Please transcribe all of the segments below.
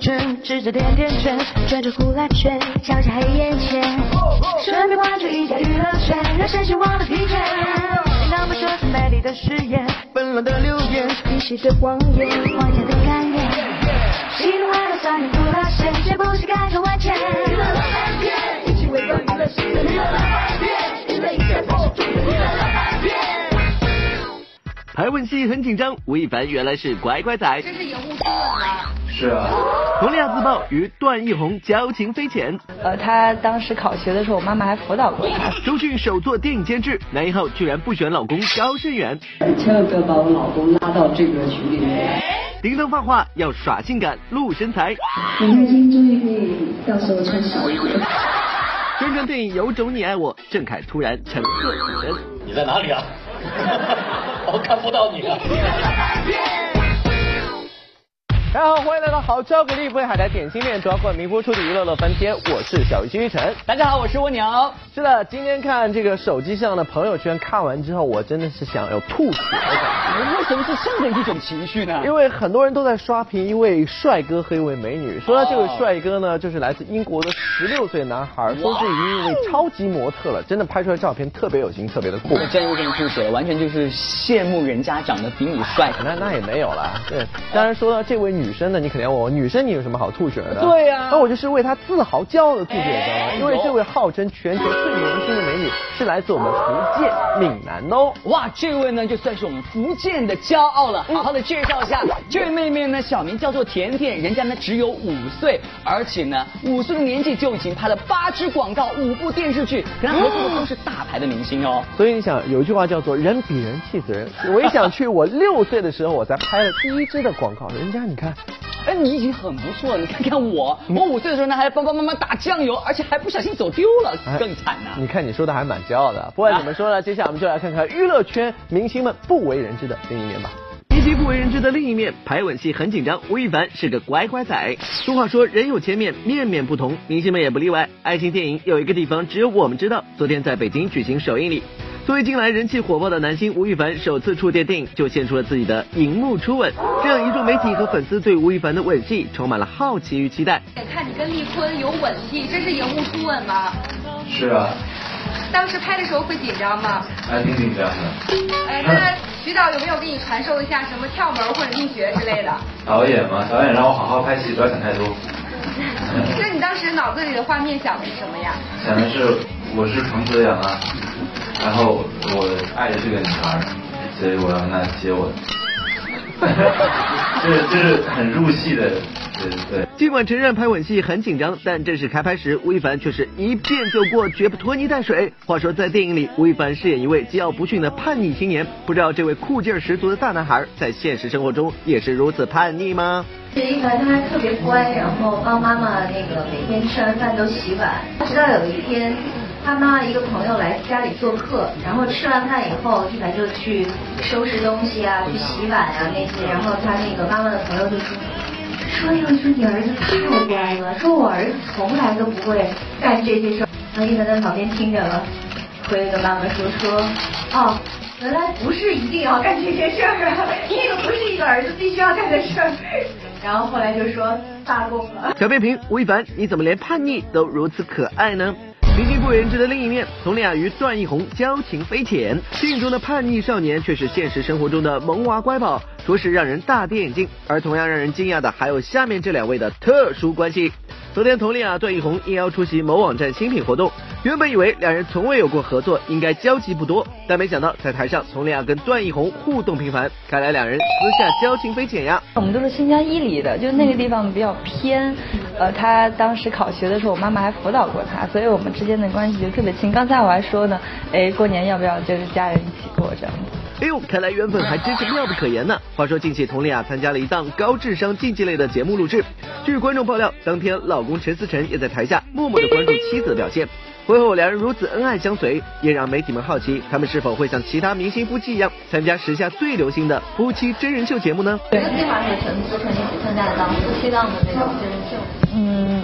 针，指着甜甜圈，转着呼啦圈，瞧瞧黑眼圈，顺便关注一下娱乐圈，让身心忘了疲倦。那么说出美丽的誓言，纷乱的流言，平息的谎言，妄想的感言，喜怒哀乐酸甜苦辣咸，绝不是改头换面。娱乐一起围观娱乐新排吻戏很紧张，吴亦凡原来是乖乖仔。这是荧幕初吻了。是啊，佟丽娅自曝与段奕宏交情匪浅。呃，他当时考学的时候，我妈妈还辅导过他。周迅首做电影监制，男一号居然不选老公高胜远。千万不要把我老公拉到这个群里面。叮当放话要耍性感露身材。我开心终于可以到时候穿小一点。宣传电影有种你爱我，郑恺突然成色起身。你在哪里啊？我看不到你啊。大家好，欢迎来到好巧克力不海苔点心面，主要冠名播出的娱乐乐翻天，我是小鱼金玉成。大家好，我是蜗牛。是的，今天看这个手机上的朋友圈，看完之后，我真的是想要吐血的感觉。为什么是这样的一种情绪呢？因为很多人都在刷屏一位帅哥和一位美女。说到这位帅哥呢，就是来自英国的十六岁男孩，说是已经一位超级模特了，真的拍出来照片特别有型，特别的酷。真有点吐血了，完全就是羡慕人家长得比你帅。那那也没有了。对，当然说到这位女生的，你肯定要问我，女生你有什么好吐血的？对呀，那我就是为她自豪骄傲的吐血，知道吗？因为这位号称全球最年轻的美女是来自我们福建闽南哦。哇，这位呢就算是我们福建的骄傲了。好好的介绍一下，这位妹妹呢，小名叫做甜甜，人家呢只有五岁，而且呢五岁的年纪就已经拍了八支广告、五部电视剧，跟她合作的都是大牌的明星哦。所以你想，有一句话叫做“人比人气死人”。我一想去，我六岁的时候我才拍了第一支的广告，人家你看。哎，你已经很不错了。你看看我，我五岁的时候呢，还帮帮妈妈打酱油，而且还不小心走丢了，更惨呐。你看你说的还蛮骄傲的。不管怎么说呢，接下来我们就来看看娱乐圈明星们不为人知的另一面吧。明星不为人知的另一面，排吻戏很紧张。吴亦凡是个乖乖仔。俗话说人有千面，面面不同，明星们也不例外。爱情电影有一个地方只有我们知道，昨天在北京举行首映礼。作为近来人气火爆的男星吴亦凡，首次触电电影就献出了自己的荧幕初吻。这样一众媒体和粉丝对吴亦凡的吻戏充满了好奇与期待。看你跟丽坤有吻戏，这是荧幕初吻吗？是啊。当时拍的时候会紧张吗？还挺紧张的。哎，那徐导有没有给你传授一下什么窍门或者秘诀之类的？导演嘛，导演让我好好拍戏，不要想太多。那你当时脑子里的画面想的是什么呀？想的是我是彭泽阳啊。然后我爱的这个女孩，所以我要让她接我。这这是很入戏的，对对。尽管承认拍吻戏很紧张，但正式开拍时，吴亦凡却是一遍就过，绝不拖泥带水。话说在电影里，吴亦凡饰演一位桀骜不驯的叛逆青年，不知道这位酷劲儿十足的大男孩，在现实生活中也是如此叛逆吗？吴亦凡他特别乖，然后帮妈妈那个每天吃完饭都洗碗。直到有一天。他妈妈一个朋友来家里做客，然后吃完饭以后，一凡就去收拾东西啊，去洗碗啊那些。然后他那个妈妈的朋友就说：“说哟，说你儿子太乖了，说我儿子从来都不会干这些事。”然后一凡在旁边听着了，回了跟妈妈说：“说哦，原来不是一定要干这些事儿啊，这个不是一个儿子必须要干的事儿。”然后后来就说罢工了。小编评：吴亦凡，你怎么连叛逆都如此可爱呢？明星不为人知的另一面，佟丽娅与段奕宏交情匪浅，电影中的叛逆少年却是现实生活中的萌娃乖宝，着实让人大跌眼镜。而同样让人惊讶的还有下面这两位的特殊关系。昨天，佟丽娅、段奕宏应邀出席某网站新品活动。原本以为两人从未有过合作，应该交集不多，但没想到在台上，佟丽娅跟段奕宏互动频繁，看来两人私下交情匪浅呀。我们都是新疆伊犁的，就那个地方比较偏。呃，他当时考学的时候，我妈妈还辅导过他，所以我们之间的关系就特别亲。刚才我还说呢，哎，过年要不要就是家人一起过这样子？哎呦，看来缘分还真是妙不可言呢。话说近期，佟丽娅参加了一档高智商竞技类的节目录制，据观众爆料，当天老公陈思诚也在台下默默的关注妻子的表现。婚后两人如此恩爱相随，也让媒体们好奇，他们是否会像其他明星夫妻一样，参加时下最流行的夫妻真人秀节目呢？对，陈思诚一起参加当夫妻档的那种真人秀。嗯，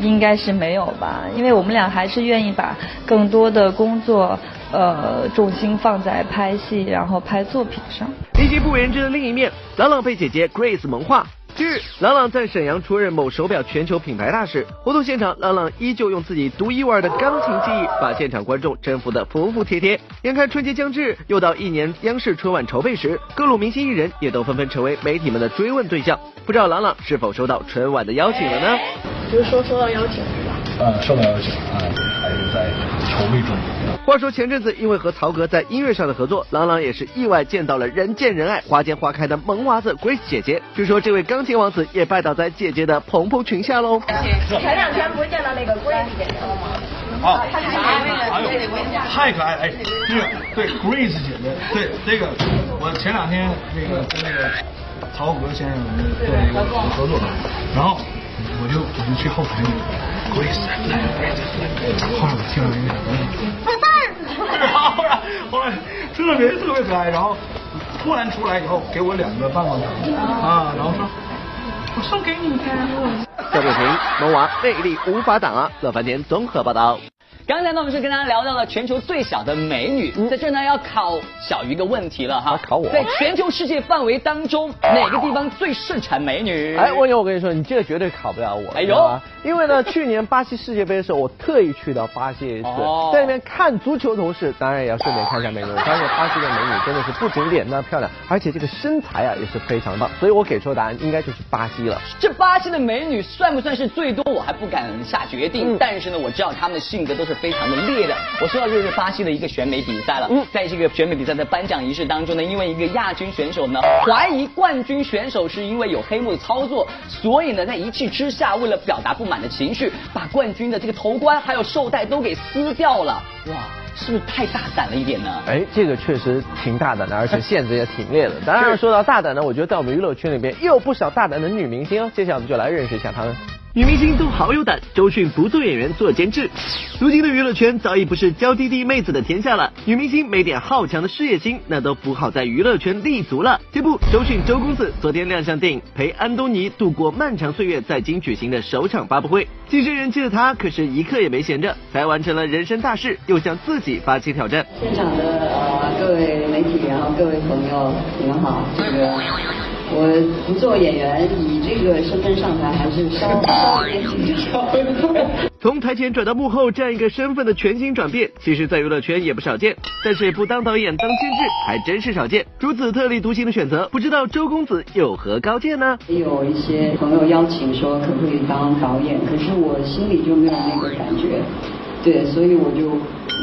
应该是没有吧，因为我们俩还是愿意把更多的工作。呃，重心放在拍戏，然后拍作品上。一集不为人知的另一面，朗朗被姐姐 Grace 萌化。近日，朗朗在沈阳出任某手表全球品牌大使。活动现场，朗朗依旧用自己独一无二的钢琴技艺，把现场观众征服的服服帖帖。眼看春节将至，又到一年央视春晚筹备时，各路明星艺人也都纷纷成为媒体们的追问对象。不知道朗朗是否收到春晚的邀请了呢？就是说收到邀请？呃，受到邀请啊，还是在筹备中。话说前阵子因为和曹格在音乐上的合作，郎朗也是意外见到了人见人爱、花见花开的萌娃子 Grace 姐姐。据说这位钢琴王子也拜倒在姐姐的蓬蓬裙下喽。前两天不是见到那个 Grace 姐姐了吗？啊，太可爱了，哎呦，太可爱了！哎，那个对 Grace 姐姐，对这个我前两天那个跟那个曹格先生做一个合作，然后我就我就去后台那个柜子后来 Grace 后面我听到一个然后后来后来特别特别可爱，然后突然出来以后给我两个棒棒糖啊，然后说我送给你的。赵北平，萌娃魅力无法挡啊！乐翻天综合报道。刚才呢，我们是跟大家聊到了全球最小的美女，在这呢要考小鱼一个问题了哈，考我在全球世界范围当中，哪个地方最盛产美女？哎，蜗牛，我跟你说，你这个绝对考不了我。哎呦因为呢，去年巴西世界杯的时候，我特意去到巴西一次，哦在那边看足球同时，当然也要顺便看一下美女。我发现巴西的美女真的是不仅脸蛋漂亮，而且这个身材啊也是非常棒，所以我给出的答案应该就是巴西了。这巴西的美女算不算是最多？我还不敢下决定。嗯但是呢，我知道她们的性格都是非常的烈的。我说到就是巴西的一个选美比赛了，嗯在这个选美比赛的颁奖仪式当中呢，因为一个亚军选手呢怀疑冠军选手是因为有黑幕的操作，所以呢在一气之下，为了表达不满的情绪，把冠军的这个头冠还有绶带都给撕掉了。哇，是不是太大胆了一点呢？哎，这个确实挺大胆的，而且限制也挺烈的。当然 说到大胆呢，我觉得在我们娱乐圈里边也有不少大胆的女明星哦。接下来我们就来认识一下她们。女明星都好有胆，周迅不做演员做监制。如今的娱乐圈早已不是娇滴滴妹子的天下了，女明星没点好强的事业心，那都不好在娱乐圈立足了。这不，周迅周公子昨天亮相电影《陪安东尼度过漫长岁月》在京举行的首场发布会，跻身人气的他可是一刻也没闲着，才完成了人生大事，又向自己发起挑战。现场的呃各位媒体，然后各位朋友，你们好。这个我不做演员，以这个身份上台还是稍稍微稍微。从台前转到幕后这样一个身份的全新转变，其实在娱乐圈也不少见，但是不当导演当监制还真是少见。如此特立独行的选择，不知道周公子有何高见呢？也有一些朋友邀请说可不可以当导演，可是我心里就没有那个感觉，对，所以我就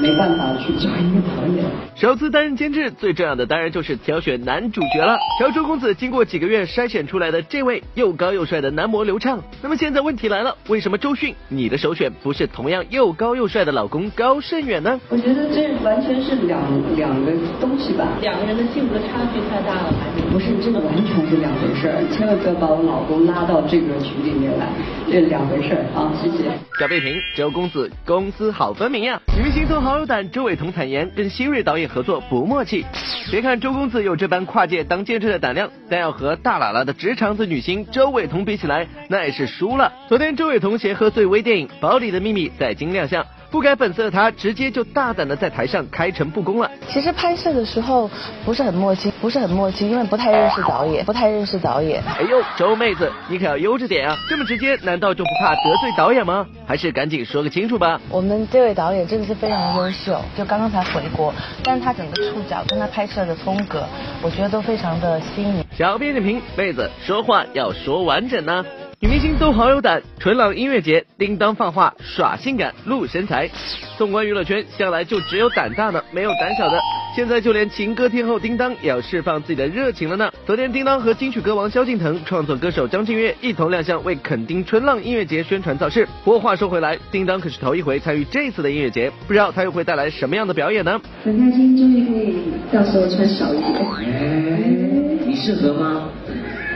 没办法去做一个导演。首次担任监制，最重要的当然就是挑选男主角了。乔周公子经过几个月筛选出来的这位又高又帅的男模刘畅。那么现在问题来了，为什么周迅你的首选不是同样又高又帅的老公高胜远呢？我觉得这完全是两两个东西吧。两个人的性格差距太大了，不是，真的完全是两回事儿，千万不要把我老公拉到这个群里面来，这两回事儿啊！谢谢。小贝平，周公子公私好分明呀。明星都好有胆，周伟彤坦言跟新锐导演合作不默契。别看周公子有这般跨界当监制的胆量，但要和大喇喇的直肠子女星周伟彤比起来，那也是输了。昨天周伟彤携贺岁微电影《堡里的秘密》在京亮相。不改本色的他，直接就大胆的在台上开诚布公了。其实拍摄的时候不是很默契，不是很默契，因为不太认识导演，不太认识导演。哎呦，周妹子，你可要悠着点啊！这么直接，难道就不怕得罪导演吗？还是赶紧说个清楚吧。我们这位导演真的是非常优秀，就刚刚才回国，但是他整个触角跟他拍摄的风格，我觉得都非常的新颖。小编点评：妹子说话要说完整呢、女明星都好有胆，纯朗音乐节，叮当放话耍性感露身材。纵观娱乐圈，向来就只有胆大的，没有胆小的。现在就连情歌天后叮当也要释放自己的热情了呢。昨天，叮当和金曲歌王萧敬腾、创作歌手张震岳一同亮相，为垦丁春浪音乐节宣传造势。不过话说回来，叮当可是头一回参与这次的音乐节，不知道他又会带来什么样的表演呢？很开心，终于可以到时候穿少一点。你适合吗？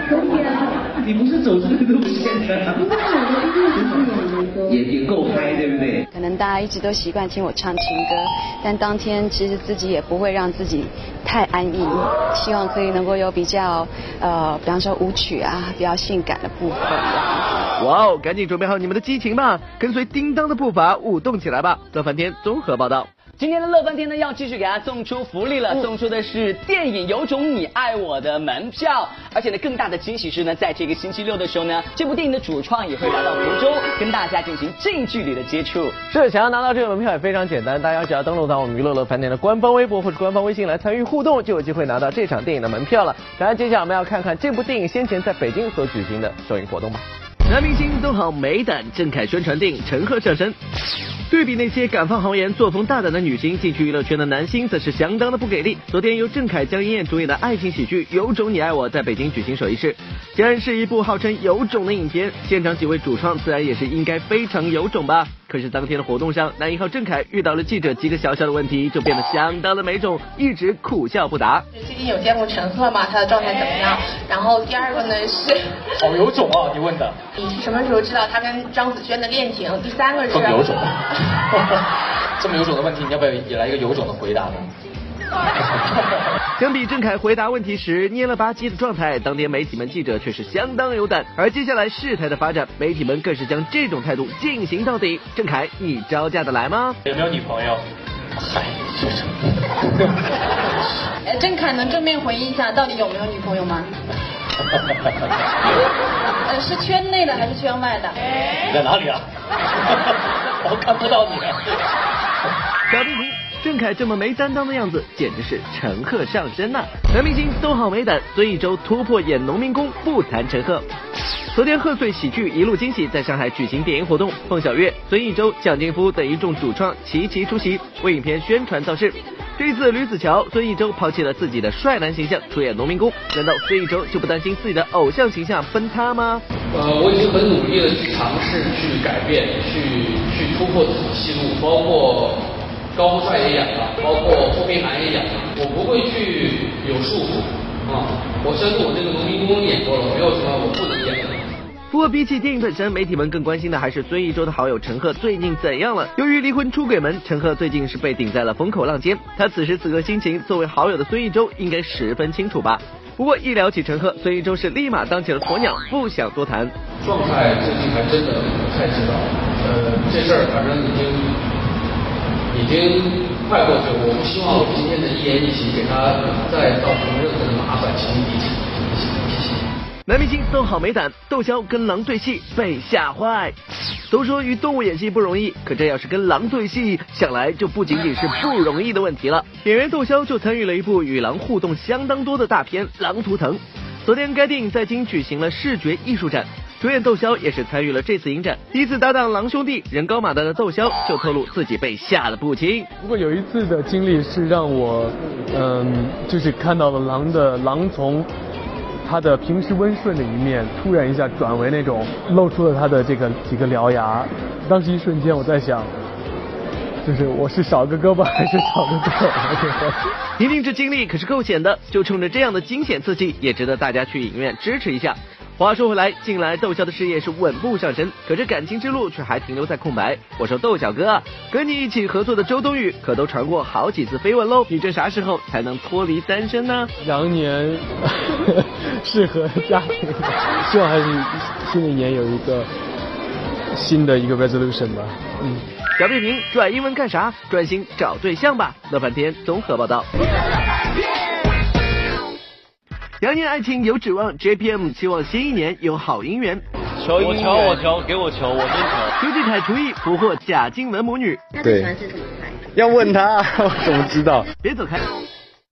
可以啊。你不是走这个路线的。也也够嗨，对不对？可能大家一直都习惯听我唱情歌，但当天其实自己也不会让自己太安逸，希望可以能够有比较呃，比方说舞曲啊，比较性感的部分。哇哦，赶紧准备好你们的激情吧，跟随叮当的步伐舞动起来吧！乐翻天综合报道。今天的乐翻天呢，要继续给大家送出福利了，嗯送出的是电影《有种你爱我》的门票，而且呢，更大的惊喜是呢，在这个星期六的时候呢，这部电影的主创也会来到福州，跟大家进行近距离的接触。是，想要拿到这个门票也非常简单，大家只要登录到我们娱乐乐饭店的官方微博或者官方微信来参与互动，就有机会拿到这场电影的门票了。当然，接下来我们要看看这部电影先前在北京所举行的首映活动吧。男明星都好没胆，郑恺宣传电影《陈赫》上身。对比那些敢放豪言、作风大胆的女星，进去娱乐圈的男星则是相当的不给力。昨天由郑恺、江一燕主演的爱情喜剧《有种你爱我》在北京举行首映式，既然是一部号称有种的影片，现场几位主创自然也是应该非常有种吧。可是当天的活动上，男一号郑恺遇到了记者几个小小的问题，就变得相当的没种，一直苦笑不答。最近有见过陈赫吗？他的状态怎么样？然后第二个呢是，好有种啊！你问的，你是什么时候知道他跟张子萱的恋情？第三个是更有种。这么有种的问题，你要不要也来一个有种的回答呢？相比郑恺回答问题时蔫了吧唧的状态，当年媒体们记者却是相当有胆。而接下来事态的发展，媒体们更是将这种态度进行到底。郑恺，你招架得来吗？有没有女朋友？嗨，郑恺 能正面回应一下，到底有没有女朋友吗？呃，是圈内的还是圈外的？你在哪里啊？我看不到你。小批评，郑恺这么没担当的样子，简直是陈赫上身呐、男明星都好没胆，孙艺洲突破演农民工，不谈陈赫。昨天贺岁喜剧一路惊喜在上海举行电影活动，凤小岳、孙艺洲、蒋劲夫等一众主创齐齐出席，为影片宣传造势。这次吕子乔、孙艺洲抛弃了自己的帅男形象，出演农民工，难道孙艺洲就不担心自己的偶像形象崩塌吗？呃，我已经很努力的去尝试、去改变、去去突破自己戏路，包括高富帅也演了，包括霍冰涵也演了，我不会去有束缚啊、我相信我这个农民工演过了，没有什么我不能演的。不过比起电影本身，媒体们更关心的还是孙艺洲的好友陈赫最近怎样了。由于离婚出轨门，陈赫最近是被顶在了风口浪尖。他此时此刻心情，作为好友的孙艺洲应该十分清楚吧。不过一聊起陈赫，孙艺洲是立马当起了鸵鸟，不想多谈。状态最近还真的不太知道，呃，这事儿反正已经已经快过去，我不希望我今天的一言一行给他再造成任何的麻烦，请你理解，男明星都好没胆，窦骁跟狼对戏被吓坏。都说与动物演戏不容易，可这要是跟狼对戏，想来就不仅仅是不容易的问题了。演员窦骁就参与了一部与狼互动相当多的大片《狼图腾》。昨天该电影在京举行了视觉艺术展，主演窦骁也是参与了这次影展。第一次搭档狼兄弟人高马大的窦骁就透露自己被吓得不轻。不过有一次的经历是让我，嗯，就是看到了狼的狼从他的平时温顺的一面，突然一下转为那种露出了他的这个几个獠牙。当时一瞬间我在想，就是我是少个胳膊还是少个腿？一定这经历可是够险的，就冲着这样的惊险刺激，也值得大家去影院支持一下。话说回来，近来窦骁的事业是稳步上升，可这感情之路却还停留在空白。我说窦小哥，跟你一起合作的周冬雨可都传过好几次绯闻喽，你这啥时候才能脱离单身呢？羊年适合家庭，希望还是新的一年有一个新的一个 resolution 吧。嗯。小批评转英文干啥？专心找对象吧。乐翻天综合报道。羊年爱情有指望，JPM 期望新一年有好姻缘。求姻缘，我求，给我求，我真求。朱继凯厨艺俘获贾静雯母女。他喜欢吃什么菜？要问他，我怎么知道？别走开。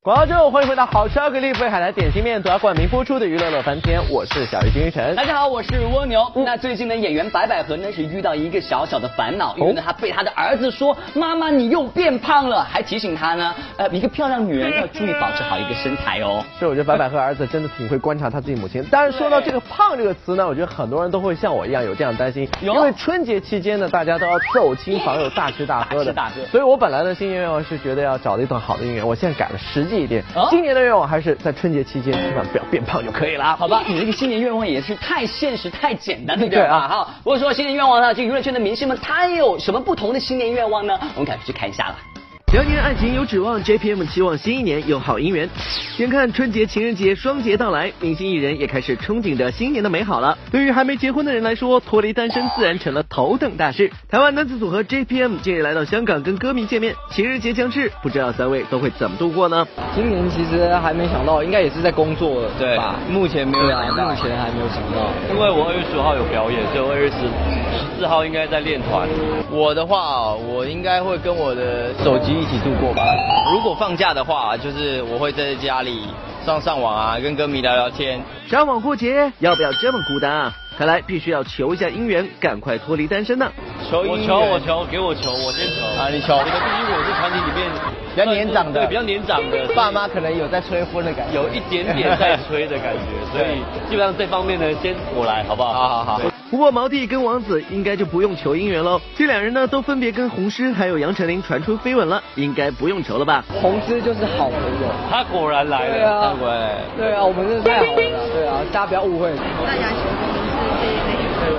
广告之后，欢迎回到好吃巧克力贝海南点心面独家冠名播出的娱乐乐翻天，我是小鱼金晨。大家好，我是蜗牛。那最近呢，演员白百合呢是遇到一个小小的烦恼，因为呢她被她的儿子说妈妈你又变胖了，还提醒她呢，呃一个漂亮女人要注意保持好一个身材哦。是，我觉得白百合儿子真的挺会观察他自己母亲。但是说到这个胖这个词呢，我觉得很多人都会像我一样有这样担心，因为春节期间呢，大家都要走亲访友、大吃大喝的。大吃大喝。所以我本来的新年愿望是觉得要找到一段好的姻缘，我现在改了实际一点，今年的愿望还是在春节期间千万不要变胖就可以了。好吧，你这个新年愿望也是太现实、太简单，对不对啊？好，如果说新年愿望呢，这娱乐圈的明星们他有什么不同的新年愿望呢？我们赶快去看一下了。羊年爱情有指望，JPM 期望新一年有好姻缘。眼看春节、情人节双节到来，明星艺人也开始憧憬着新年的美好了。对于还没结婚的人来说，脱离单身自然成了头等大事。台湾男子组合 JPM 近日来到香港跟歌迷见面，情人节将至，不知道三位都会怎么度过呢？今年其实还没想到，应该也是在工作了对吧？目前没有对啊想到，目前还没有想到。因为我二月十五号有表演，所以我二月十十四号应该在练团。我的话，我应该会跟我的手机一起度过吧。如果放假的话，就是我会在家里上上网啊，跟歌迷聊聊天。上网过节要不要这么孤单啊？看来必须要求一下姻缘，赶快脱离单身呢。我求我求，给我求，我先求啊你求这个毕竟我是团体里面比较年长的对，比较年长的，爸妈可能有在催婚的感觉，有一点点在催的感觉，所以 基本上这方面呢，先我来，好不好？好好好。不过毛弟跟王子应该就不用求姻缘喽，这两人呢都分别跟红狮还有杨丞琳传出绯闻了，应该不用求了吧？红狮就是好朋友，他果然来了，对啊他果然来了对啊，我们真的太好了，对啊，大家不要误会。大家喜欢是这一类。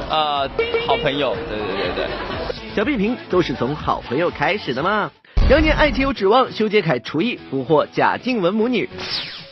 呃，好朋友，对对对对。小屁评都是从好朋友开始的嘛。羊年爱情有指望，修杰楷厨艺俘获贾静雯母女。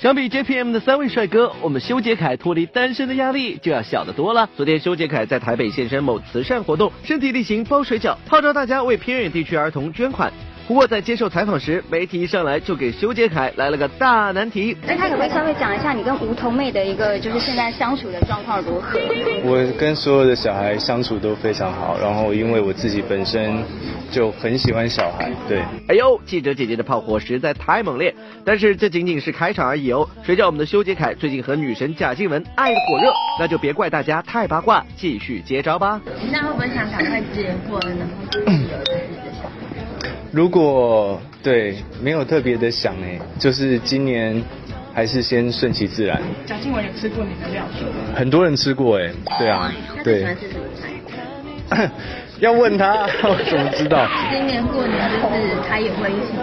相比 JPM 的三位帅哥，我们修杰楷脱离单身的压力就要小得多了。昨天修杰楷在台北现身某慈善活动，身体力行包水饺，号召大家为偏远地区儿童捐款。不过在接受采访时，媒体一上来就给修杰楷来了个大难题。那他可不可以稍微讲一下你跟吴桐妹的一个就是现在相处的状况如何？我跟所有的小孩相处都非常好，然后因为我自己本身就很喜欢小孩，对。哎呦，记者姐姐的炮火实在太猛烈，但是这仅仅是开场而已哦。谁叫我们的修杰楷最近和女神贾静雯爱的火热，那就别怪大家太八卦，继续接招吧。那会不会想赶快结婚，然后自己有自己的小孩？如果对没有特别的想哎，就是今年还是先顺其自然。贾静雯有吃过你的料理？很多人吃过哎，对啊，对他最喜欢。吃什么菜？要问他，我怎么知道？今年过年就是他也会一起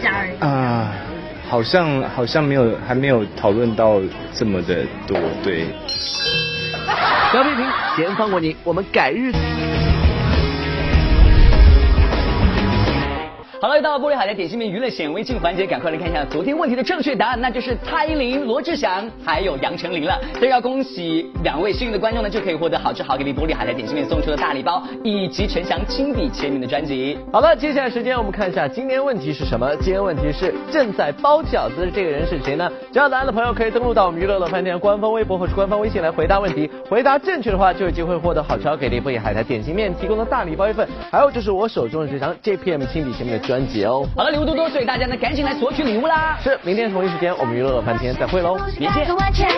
家人。啊，好像好像没有，还没有讨论到这么的多，对。小屁评，先放过你，我们改日。好了，又到了玻璃海的点心面娱乐显微镜环节，赶快来看一下昨天问题的正确答案，那就是蔡依林、罗志祥还有杨丞琳了。所以要恭喜两位幸运的观众呢，就可以获得好吃好给力玻璃海苔点心面送出的大礼包，以及陈翔亲笔签名的专辑。好了，接下来时间我们看一下今天问题是什么？今天问题是正在包饺子的这个人是谁呢？知道答案的朋友可以登录到我们娱乐乐饭店官方微博或是官方微信来回答问题。回答正确的话，就有机会获得好吃好给力玻璃海苔点心面提供的大礼包一份，还有就是我手中的这张 JPM 亲笔签名的专辑哦。好了，礼物多多，所以大家呢赶紧来索取礼物啦！是，明天同一时间我们娱乐乐翻天再会喽，明天见。